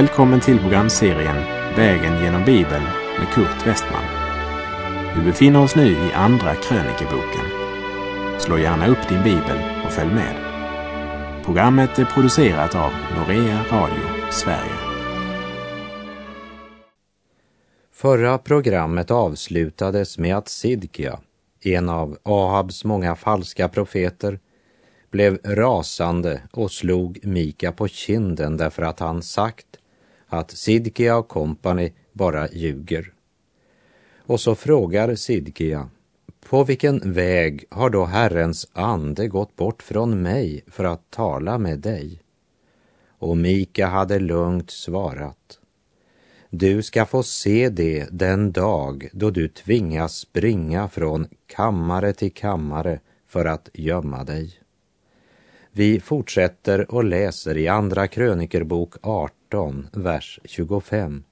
Välkommen till programserien Vägen genom Bibeln med Kurt Westman. Vi befinner oss nu i Andra krönikeboken. Slå gärna upp din bibel och följ med. Programmet är producerat av Norea Radio Sverige. Förra programmet avslutades med att Sidkia, en av Ahabs många falska profeter, blev rasande och slog Mika på kinden därför att han sagt att Sidkia och kompani bara ljuger. Och så frågar Sidkia, på vilken väg har då Herrens ande gått bort från mig för att tala med dig? Och Mika hade lugnt svarat, du ska få se det den dag då du tvingas springa från kammare till kammare för att gömma dig. Vi fortsätter och läser i Andra krönikerbok 18, vers 25.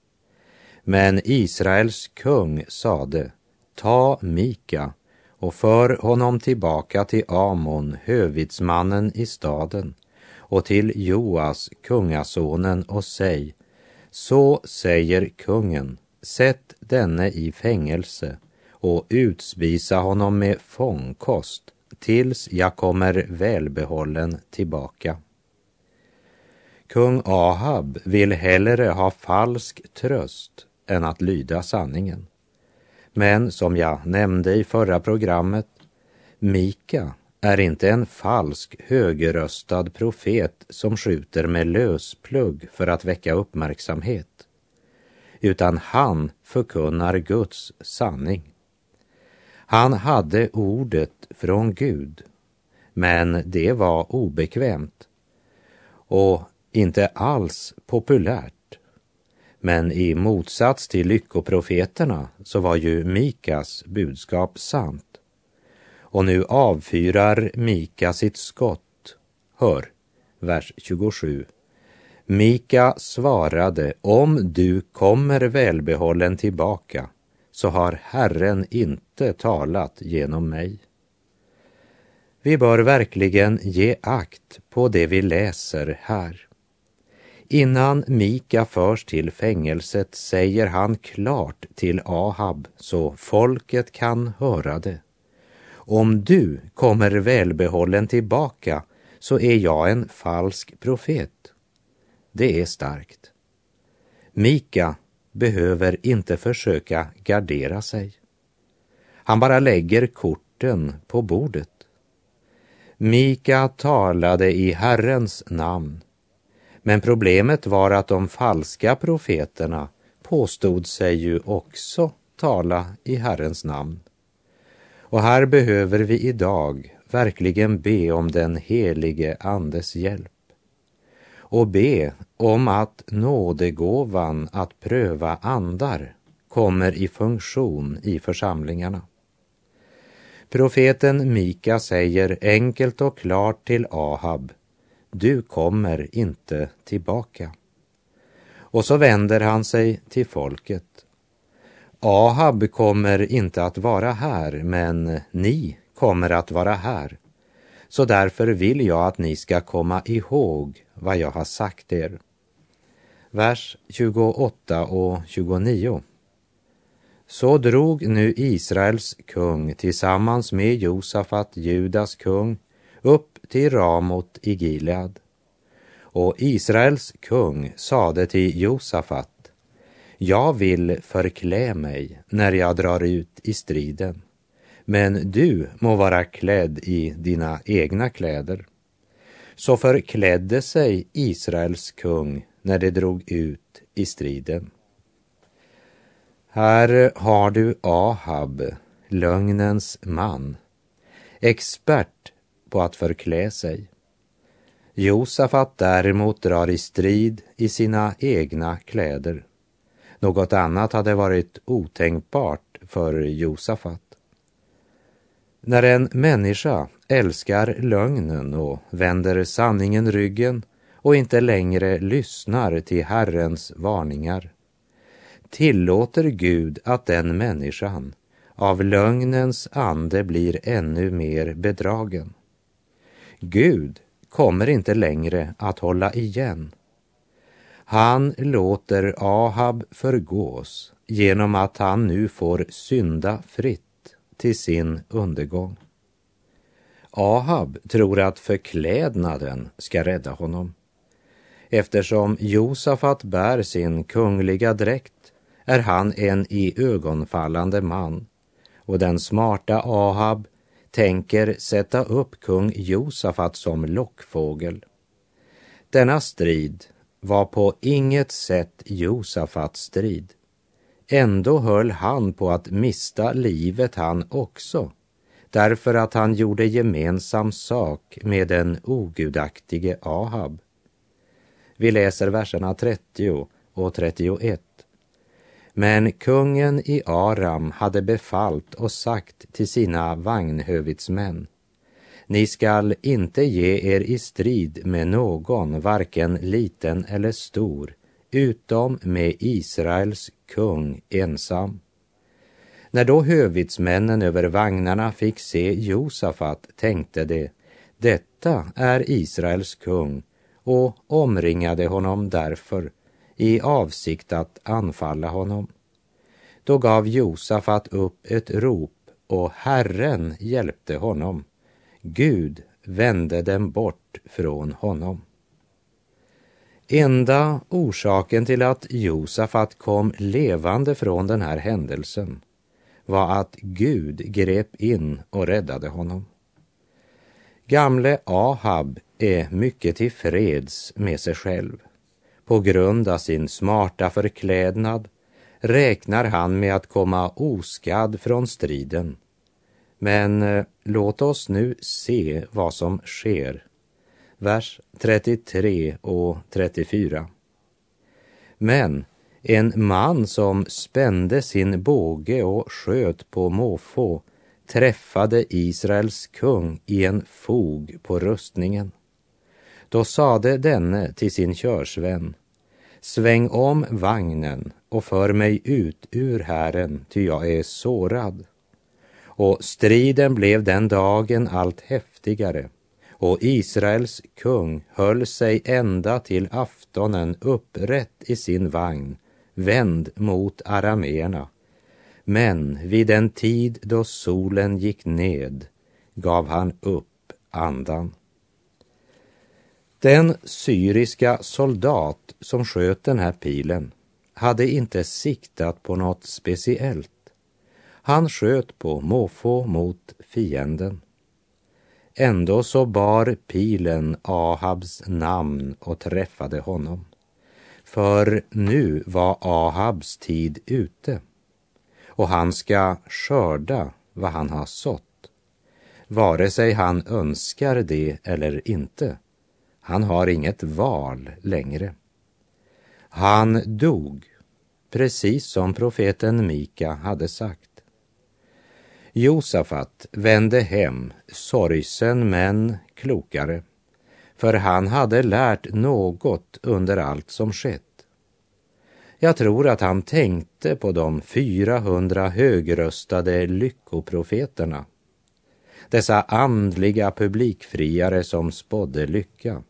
Men Israels kung sade, ta Mika och för honom tillbaka till Amon, hövitsmannen i staden, och till Joas, kungasonen, och säg, så säger kungen, sätt denne i fängelse och utspisa honom med fångkost tills jag kommer välbehållen tillbaka. Kung Ahab vill hellre ha falsk tröst än att lyda sanningen. Men som jag nämnde i förra programmet, Mika är inte en falsk högerröstad profet som skjuter med lösplugg för att väcka uppmärksamhet, utan han förkunnar Guds sanning. Han hade ordet från Gud, men det var obekvämt och inte alls populärt. Men i motsats till lyckoprofeterna så var ju Mikas budskap sant. Och nu avfyrar Mika sitt skott. Hör, vers 27. Mika svarade, om du kommer välbehållen tillbaka så har Herren inte talat genom mig. Vi bör verkligen ge akt på det vi läser här. Innan Mika förs till fängelset säger han klart till Ahab så folket kan höra det. Om du kommer välbehållen tillbaka så är jag en falsk profet. Det är starkt. Mika behöver inte försöka gardera sig. Han bara lägger korten på bordet. Mika talade i Herrens namn. Men problemet var att de falska profeterna påstod sig ju också tala i Herrens namn. Och här behöver vi idag verkligen be om den helige Andes hjälp och be om att nådegåvan att pröva andar kommer i funktion i församlingarna. Profeten Mika säger enkelt och klart till Ahab, du kommer inte tillbaka. Och så vänder han sig till folket. Ahab kommer inte att vara här, men ni kommer att vara här. Så därför vill jag att ni ska komma ihåg vad jag har sagt er. Vers 28 och 29. Så drog nu Israels kung tillsammans med Josafat, Judas kung, upp till Ramot i Gilead. Och Israels kung sade till Josafat, jag vill förklä mig när jag drar ut i striden, men du må vara klädd i dina egna kläder. Så förklädde sig Israels kung när de drog ut i striden. Här har du Ahab, lögnens man, expert på att förklä sig. Josafat däremot drar i strid i sina egna kläder. Något annat hade varit otänkbart för Josafat. När en människa älskar lögnen och vänder sanningen ryggen och inte längre lyssnar till Herrens varningar tillåter Gud att den människan av lögnens ande blir ännu mer bedragen. Gud kommer inte längre att hålla igen. Han låter Ahab förgås genom att han nu får synda fritt till sin undergång. Ahab tror att förklädnaden ska rädda honom. Eftersom Josafat bär sin kungliga dräkt är han en i ögonfallande man och den smarta Ahab tänker sätta upp kung Josafat som lockfågel. Denna strid var på inget sätt Josafats strid. Ändå höll han på att mista livet han också, därför att han gjorde gemensam sak med den ogudaktige Ahab. Vi läser verserna 30 och 31. Men kungen i Aram hade befallt och sagt till sina vagnhövitsmän ni skall inte ge er i strid med någon, varken liten eller stor, utom med Israels kung ensam. När då hövitsmännen över vagnarna fick se Josafat tänkte de, detta är Israels kung, och omringade honom därför i avsikt att anfalla honom. Då gav Josafat upp ett rop och Herren hjälpte honom. Gud vände dem bort från honom. Enda orsaken till att Josafat kom levande från den här händelsen var att Gud grep in och räddade honom. Gamle Ahab är mycket tillfreds med sig själv. På grund av sin smarta förklädnad räknar han med att komma oskadd från striden men eh, låt oss nu se vad som sker. Vers 33 och 34. Men en man som spände sin båge och sköt på måfå träffade Israels kung i en fog på rustningen. Då sade denne till sin körsvän, sväng om vagnen och för mig ut ur hären, ty jag är sårad och striden blev den dagen allt häftigare och Israels kung höll sig ända till aftonen upprätt i sin vagn, vänd mot arameerna. Men vid den tid då solen gick ned gav han upp andan. Den syriska soldat som sköt den här pilen hade inte siktat på något speciellt. Han sköt på måfå mot fienden. Ändå så bar pilen Ahabs namn och träffade honom. För nu var Ahabs tid ute och han ska skörda vad han har sått, vare sig han önskar det eller inte. Han har inget val längre. Han dog, precis som profeten Mika hade sagt. Josafat vände hem, sorgsen men klokare, för han hade lärt något under allt som skett. Jag tror att han tänkte på de 400 högröstade lyckoprofeterna, dessa andliga publikfriare som spådde lycka.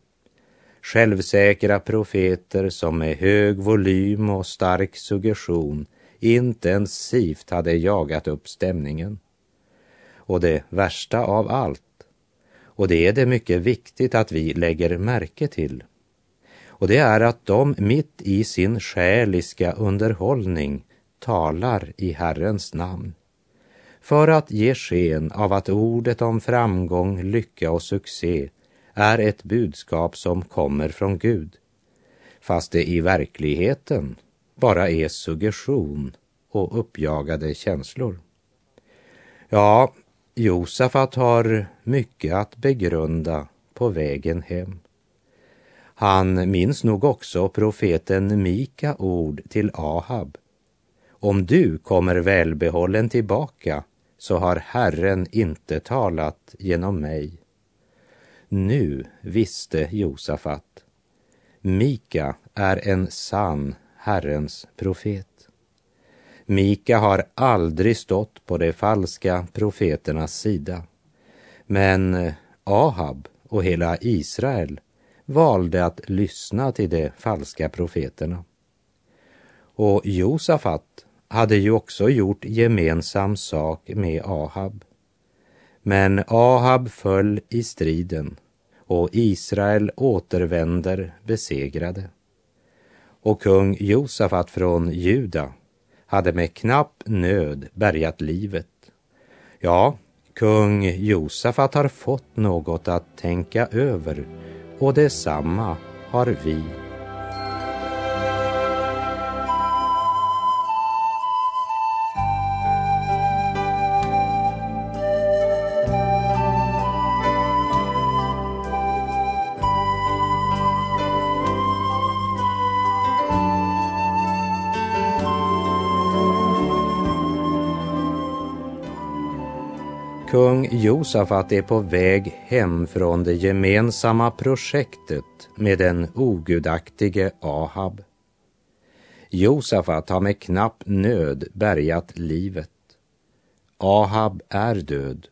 Självsäkra profeter som med hög volym och stark suggestion intensivt hade jagat upp stämningen och det värsta av allt. Och det är det mycket viktigt att vi lägger märke till. Och det är att de mitt i sin själiska underhållning talar i Herrens namn. För att ge sken av att ordet om framgång, lycka och succé är ett budskap som kommer från Gud. Fast det i verkligheten bara är suggestion och uppjagade känslor. Ja, Josafat har mycket att begrunda på vägen hem. Han minns nog också profeten Mika ord till Ahab. Om du kommer välbehållen tillbaka så har Herren inte talat genom mig. Nu visste Josafat. Mika är en sann Herrens profet. Mika har aldrig stått på de falska profeternas sida. Men Ahab och hela Israel valde att lyssna till de falska profeterna. Och Josafat hade ju också gjort gemensam sak med Ahab. Men Ahab föll i striden och Israel återvänder besegrade. Och kung Josafat från Juda hade med knapp nöd bärgat livet. Ja, kung Josafat har fått något att tänka över och detsamma har vi. Kung Josafat är på väg hem från det gemensamma projektet med den ogudaktige Ahab. Josafat har med knapp nöd bärgat livet. Ahab är död.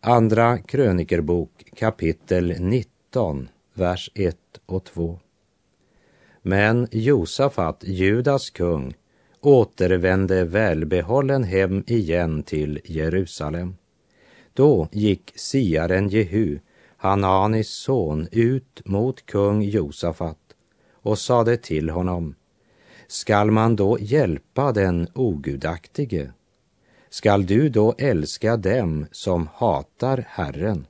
Andra krönikerbok kapitel 19, vers 1 och 2. Men Josafat, Judas kung, återvände välbehållen hem igen till Jerusalem. Då gick siaren Jehu, Hananis son, ut mot kung Josafat och sade till honom, skall man då hjälpa den ogudaktige? Skall du då älska dem som hatar Herren?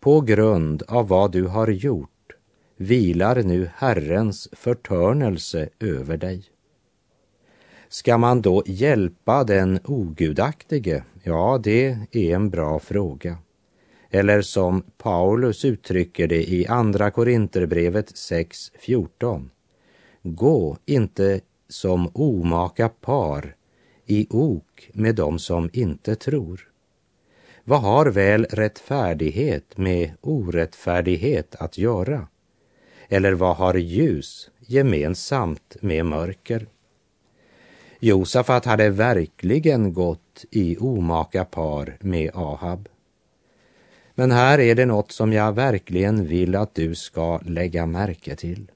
På grund av vad du har gjort vilar nu Herrens förtörnelse över dig. Ska man då hjälpa den ogudaktige? Ja, det är en bra fråga. Eller som Paulus uttrycker det i Andra Korinterbrevet 6.14. Gå inte som omaka par i ok med dem som inte tror. Vad har väl rättfärdighet med orättfärdighet att göra? Eller vad har ljus gemensamt med mörker? Josafat hade verkligen gått i omaka par med Ahab. Men här är det något som jag verkligen vill att du ska lägga märke till.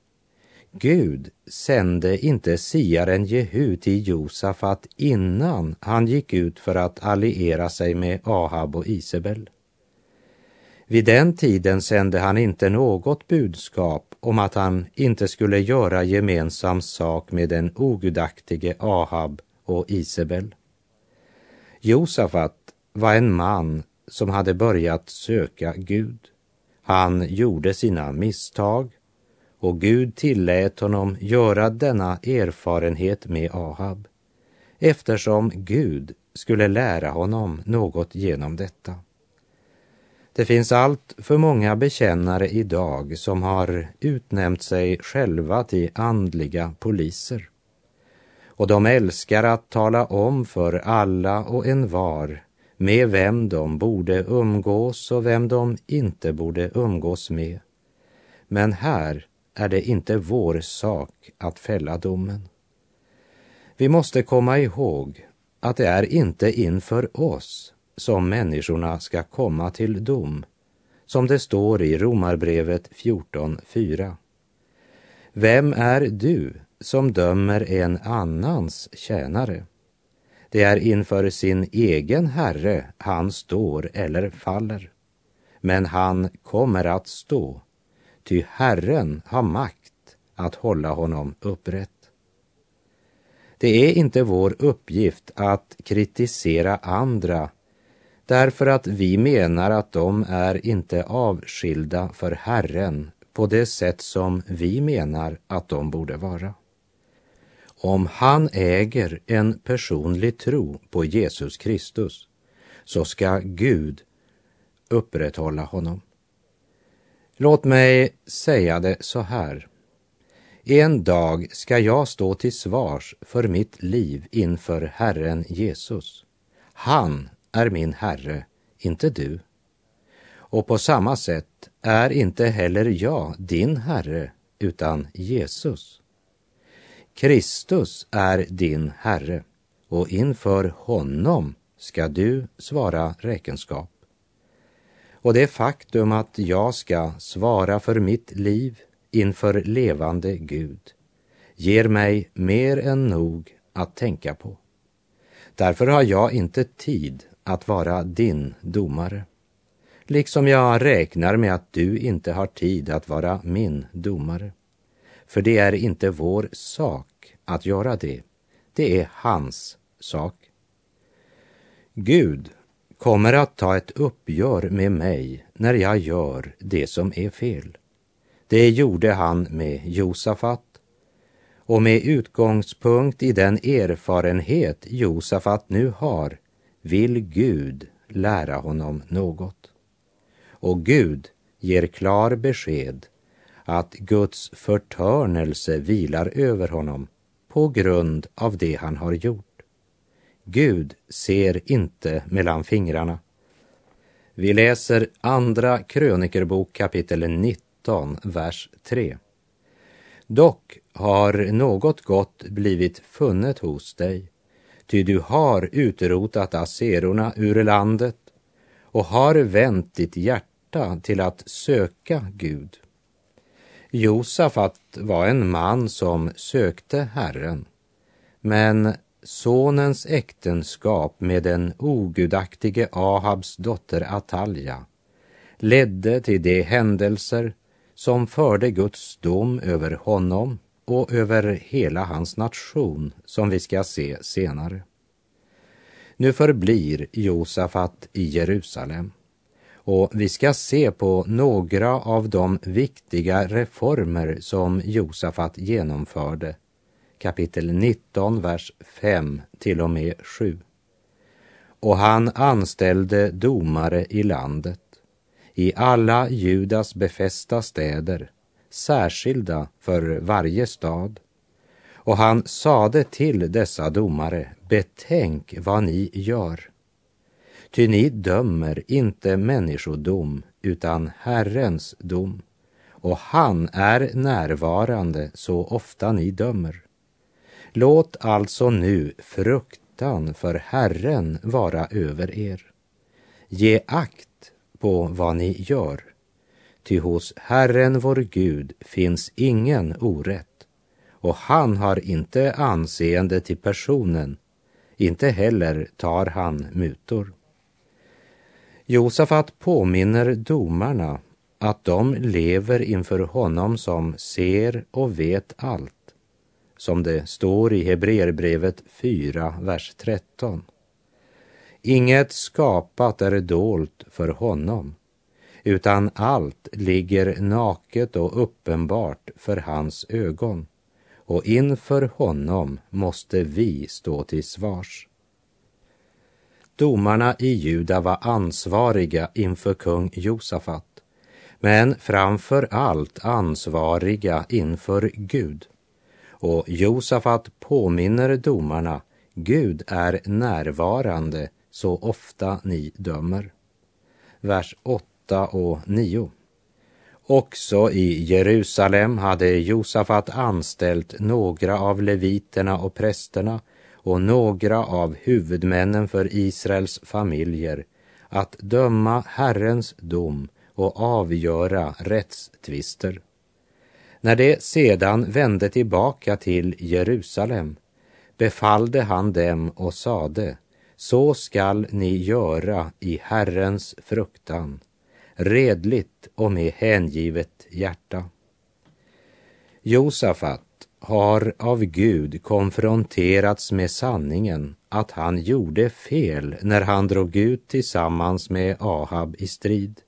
Gud sände inte siaren Jehu till Josafat innan han gick ut för att alliera sig med Ahab och Isabel. Vid den tiden sände han inte något budskap om att han inte skulle göra gemensam sak med den ogudaktige Ahab och Isabel. Josafat var en man som hade börjat söka Gud. Han gjorde sina misstag och Gud tillät honom göra denna erfarenhet med Ahab eftersom Gud skulle lära honom något genom detta. Det finns allt för många bekännare idag som har utnämnt sig själva till andliga poliser. Och de älskar att tala om för alla och en var med vem de borde umgås och vem de inte borde umgås med. Men här är det inte vår sak att fälla domen. Vi måste komma ihåg att det är inte inför oss som människorna ska komma till dom, som det står i Romarbrevet 14.4. Vem är du som dömer en annans tjänare? Det är inför sin egen herre han står eller faller. Men han kommer att stå, ty Herren har makt att hålla honom upprätt. Det är inte vår uppgift att kritisera andra därför att vi menar att de är inte avskilda för Herren på det sätt som vi menar att de borde vara. Om han äger en personlig tro på Jesus Kristus så ska Gud upprätthålla honom. Låt mig säga det så här. En dag ska jag stå till svars för mitt liv inför Herren Jesus. Han är min Herre, inte du. Och på samma sätt är inte heller jag din Herre, utan Jesus. Kristus är din Herre och inför honom ska du svara räkenskap. och det faktum att jag ska svara för mitt liv inför levande Gud ger mig mer än nog att tänka på. Därför har jag inte tid att vara din domare. Liksom jag räknar med att du inte har tid att vara min domare. För det är inte vår sak att göra det. Det är hans sak. Gud kommer att ta ett uppgör med mig när jag gör det som är fel. Det gjorde han med Josafat och med utgångspunkt i den erfarenhet Josafat nu har vill Gud lära honom något. Och Gud ger klar besked att Guds förtörnelse vilar över honom på grund av det han har gjort. Gud ser inte mellan fingrarna. Vi läser Andra krönikerbok kapitel 19, vers 3. Dock har något gott blivit funnet hos dig, ty du har utrotat aserorna ur landet och har vänt ditt hjärta till att söka Gud. Josafat var en man som sökte Herren, men sonens äktenskap med den ogudaktige Ahabs dotter Atalja ledde till de händelser som förde Guds dom över honom och över hela hans nation, som vi ska se senare. Nu förblir Josafat i Jerusalem och vi ska se på några av de viktiga reformer som Josafat genomförde. Kapitel 19, vers 5 till och med 7. Och han anställde domare i landet, i alla Judas befästa städer, särskilda för varje stad. Och han sade till dessa domare, betänk vad ni gör. Ty ni dömer inte människodom utan Herrens dom och han är närvarande så ofta ni dömer. Låt alltså nu fruktan för Herren vara över er. Ge akt på vad ni gör, ty hos Herren vår Gud finns ingen orätt och han har inte anseende till personen, inte heller tar han mutor. Josafat påminner domarna att de lever inför honom som ser och vet allt, som det står i Hebreerbrevet 4, vers 13. Inget skapat är dolt för honom, utan allt ligger naket och uppenbart för hans ögon, och inför honom måste vi stå till svars. Domarna i Juda var ansvariga inför kung Josafat, men framför allt ansvariga inför Gud. Och Josafat påminner domarna, Gud är närvarande så ofta ni dömer. Vers 8 och 9. Också i Jerusalem hade Josafat anställt några av leviterna och prästerna och några av huvudmännen för Israels familjer att döma Herrens dom och avgöra rättstvister. När de sedan vände tillbaka till Jerusalem befallde han dem och sade, så skall ni göra i Herrens fruktan, redligt och med hängivet hjärta. Josafat har av Gud konfronterats med sanningen att han gjorde fel när han drog ut tillsammans med Ahab i strid.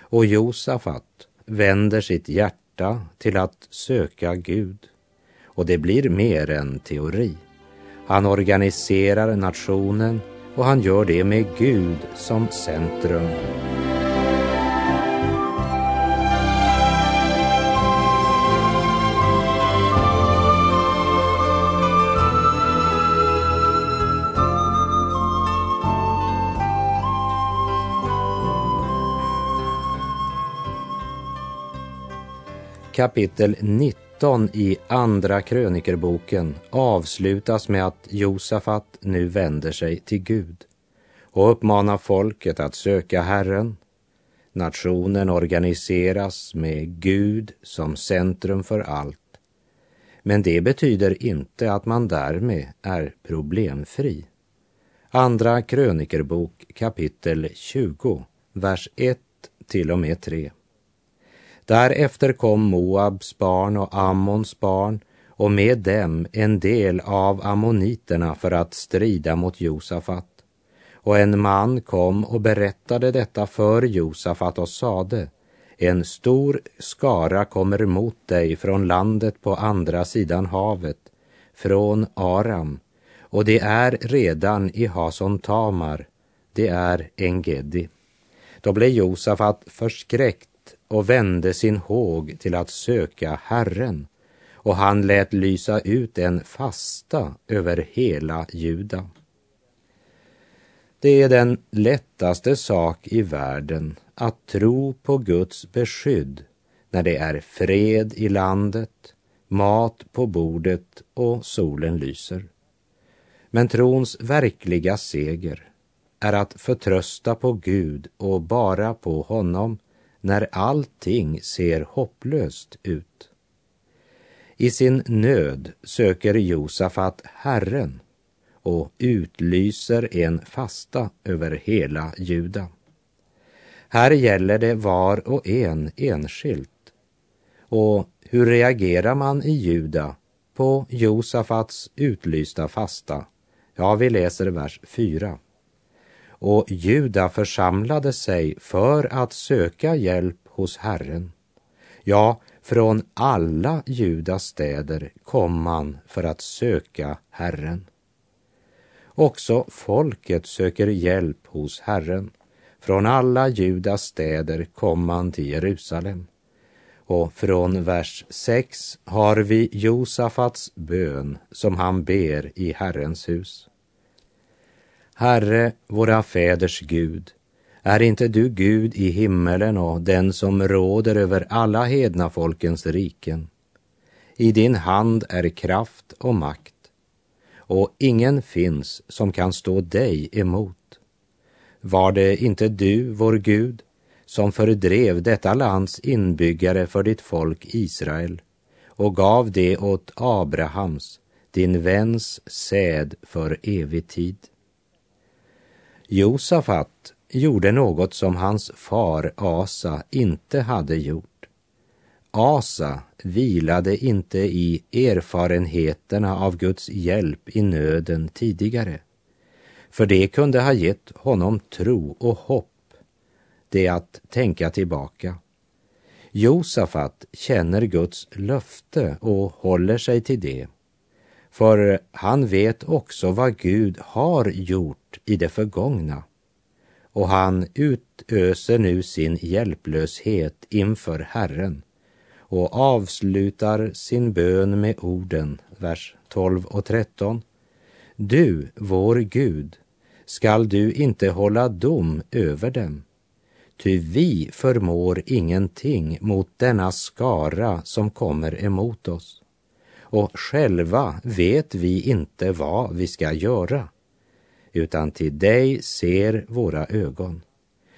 Och Josafat vänder sitt hjärta till att söka Gud. Och det blir mer än teori. Han organiserar nationen och han gör det med Gud som centrum. Kapitel 19 i Andra krönikerboken avslutas med att Josafat nu vänder sig till Gud och uppmanar folket att söka Herren. Nationen organiseras med Gud som centrum för allt. Men det betyder inte att man därmed är problemfri. Andra krönikerbok kapitel 20, vers 1 till och med 3. Därefter kom Moabs barn och Ammons barn och med dem en del av ammoniterna för att strida mot Josafat. Och en man kom och berättade detta för Josafat och sade, en stor skara kommer mot dig från landet på andra sidan havet, från Aram, och det är redan i Hason Tamar, det är Engedi. Då blev Josafat förskräckt och vände sin håg till att söka Herren och han lät lysa ut en fasta över hela Juda. Det är den lättaste sak i världen att tro på Guds beskydd när det är fred i landet, mat på bordet och solen lyser. Men trons verkliga seger är att förtrösta på Gud och bara på honom när allting ser hopplöst ut. I sin nöd söker Josafat Herren och utlyser en fasta över hela Juda. Här gäller det var och en enskilt. Och hur reagerar man i Juda på Josafats utlysta fasta? Ja, vi läser vers 4. Och Juda församlade sig för att söka hjälp hos Herren. Ja, från alla Judas städer kom man för att söka Herren. Också folket söker hjälp hos Herren. Från alla Judas städer kom man till Jerusalem. Och från vers 6 har vi Josafats bön som han ber i Herrens hus. Herre, våra fäders Gud, är inte du Gud i himmelen och den som råder över alla hedna folkens riken? I din hand är kraft och makt, och ingen finns som kan stå dig emot. Var det inte du, vår Gud, som fördrev detta lands inbyggare för ditt folk Israel och gav det åt Abrahams, din väns säd för evig tid? Josafat gjorde något som hans far Asa inte hade gjort. Asa vilade inte i erfarenheterna av Guds hjälp i nöden tidigare. För det kunde ha gett honom tro och hopp. Det är att tänka tillbaka. Josafat känner Guds löfte och håller sig till det. För han vet också vad Gud har gjort i det förgångna och han utöser nu sin hjälplöshet inför Herren och avslutar sin bön med orden, vers 12 och 13. Du, vår Gud, skall du inte hålla dom över dem, ty vi förmår ingenting mot denna skara som kommer emot oss och själva vet vi inte vad vi ska göra, utan till dig ser våra ögon.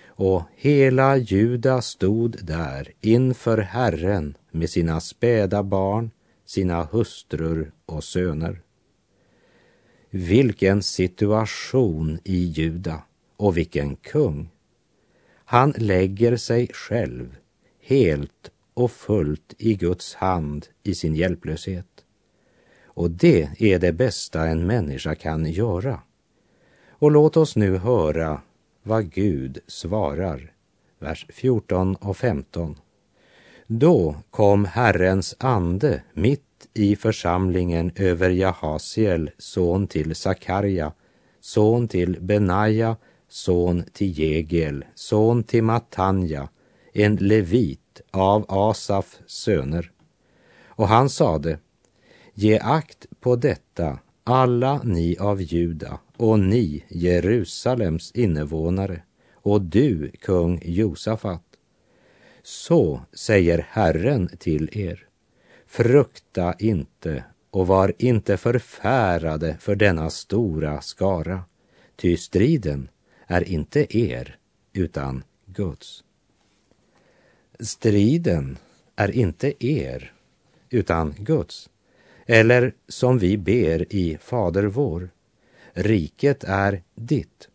Och hela Juda stod där inför Herren med sina späda barn, sina hustrur och söner. Vilken situation i Juda och vilken kung. Han lägger sig själv helt och fullt i Guds hand i sin hjälplöshet. Och det är det bästa en människa kan göra. Och låt oss nu höra vad Gud svarar. Vers 14 och 15. Då kom Herrens ande mitt i församlingen över Jahasiel, son till Sakarja, son till Benaja, son till Jegel, son till Matanja, en levit av Asaf söner. Och han sade, Ge akt på detta, alla ni av Juda och ni Jerusalems invånare och du, kung Josafat. Så säger Herren till er. Frukta inte och var inte förfärade för denna stora skara, ty striden är inte er, utan Guds. striden är inte er, utan Guds. Eller som vi ber i Fader vår, riket är ditt.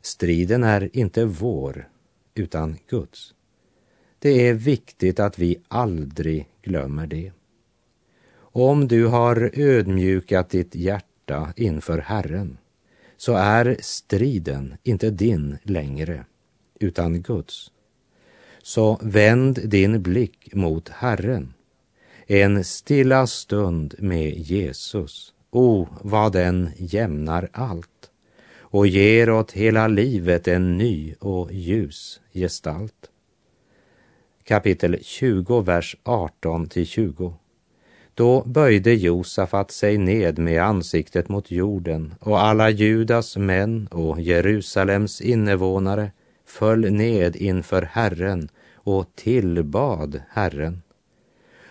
Striden är inte vår, utan Guds. Det är viktigt att vi aldrig glömmer det. Om du har ödmjukat ditt hjärta inför Herren så är striden inte din längre, utan Guds. Så vänd din blick mot Herren. En stilla stund med Jesus, o, oh, vad den jämnar allt och ger åt hela livet en ny och ljus gestalt. Kapitel 20, vers 18 till 20. Då böjde Josafat sig ned med ansiktet mot jorden och alla Judas män och Jerusalems invånare föll ned inför Herren och tillbad Herren.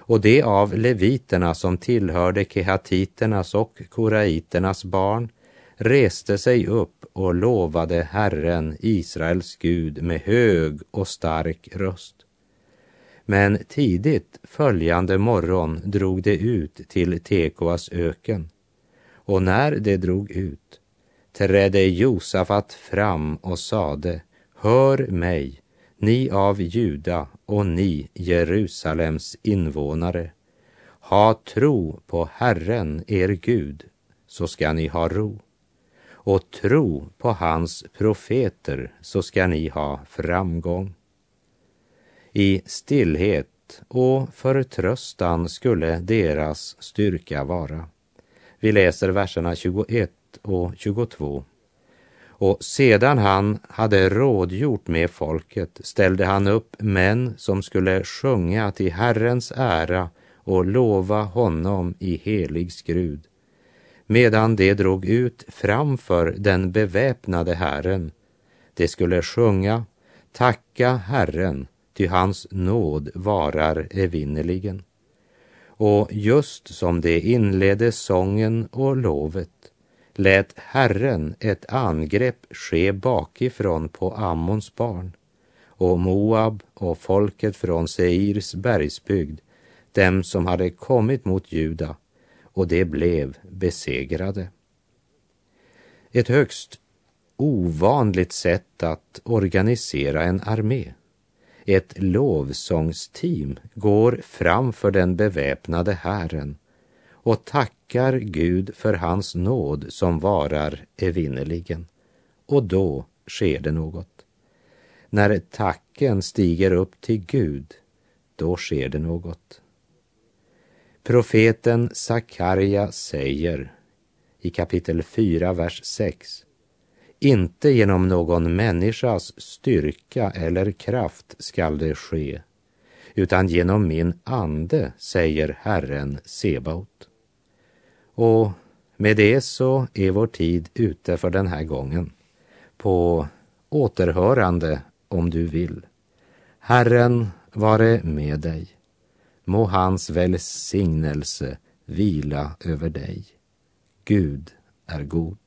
Och de av leviterna som tillhörde kehatiternas och koraiternas barn reste sig upp och lovade Herren, Israels Gud, med hög och stark röst. Men tidigt följande morgon drog de ut till Tekoas öken. Och när de drog ut trädde Josafat fram och sade, Hör mig, ni av Juda och ni Jerusalems invånare. Ha tro på Herren, er Gud, så ska ni ha ro. Och tro på hans profeter, så ska ni ha framgång. I stillhet och förtröstan skulle deras styrka vara. Vi läser verserna 21 och 22. Och sedan han hade rådgjort med folket ställde han upp män som skulle sjunga till Herrens ära och lova honom i helig skrud. Medan de drog ut framför den beväpnade Herren. De skulle sjunga, tacka Herren, ty hans nåd varar evinnerligen. Och just som de inledde sången och lovet lät Herren ett angrepp ske bakifrån på Ammons barn och Moab och folket från Seirs bergsbygd, dem som hade kommit mot Juda, och de blev besegrade. Ett högst ovanligt sätt att organisera en armé ett lovsångsteam går framför den beväpnade hären och tackar Gud för hans nåd som varar evinnerligen. Och då sker det något. När tacken stiger upp till Gud, då sker det något. Profeten Sakarja säger i kapitel 4, vers 6 inte genom någon människas styrka eller kraft skall det ske, utan genom min ande, säger Herren Sebaot. Och med det så är vår tid ute för den här gången. På återhörande om du vill. Herren vare med dig. Må hans välsignelse vila över dig. Gud är god.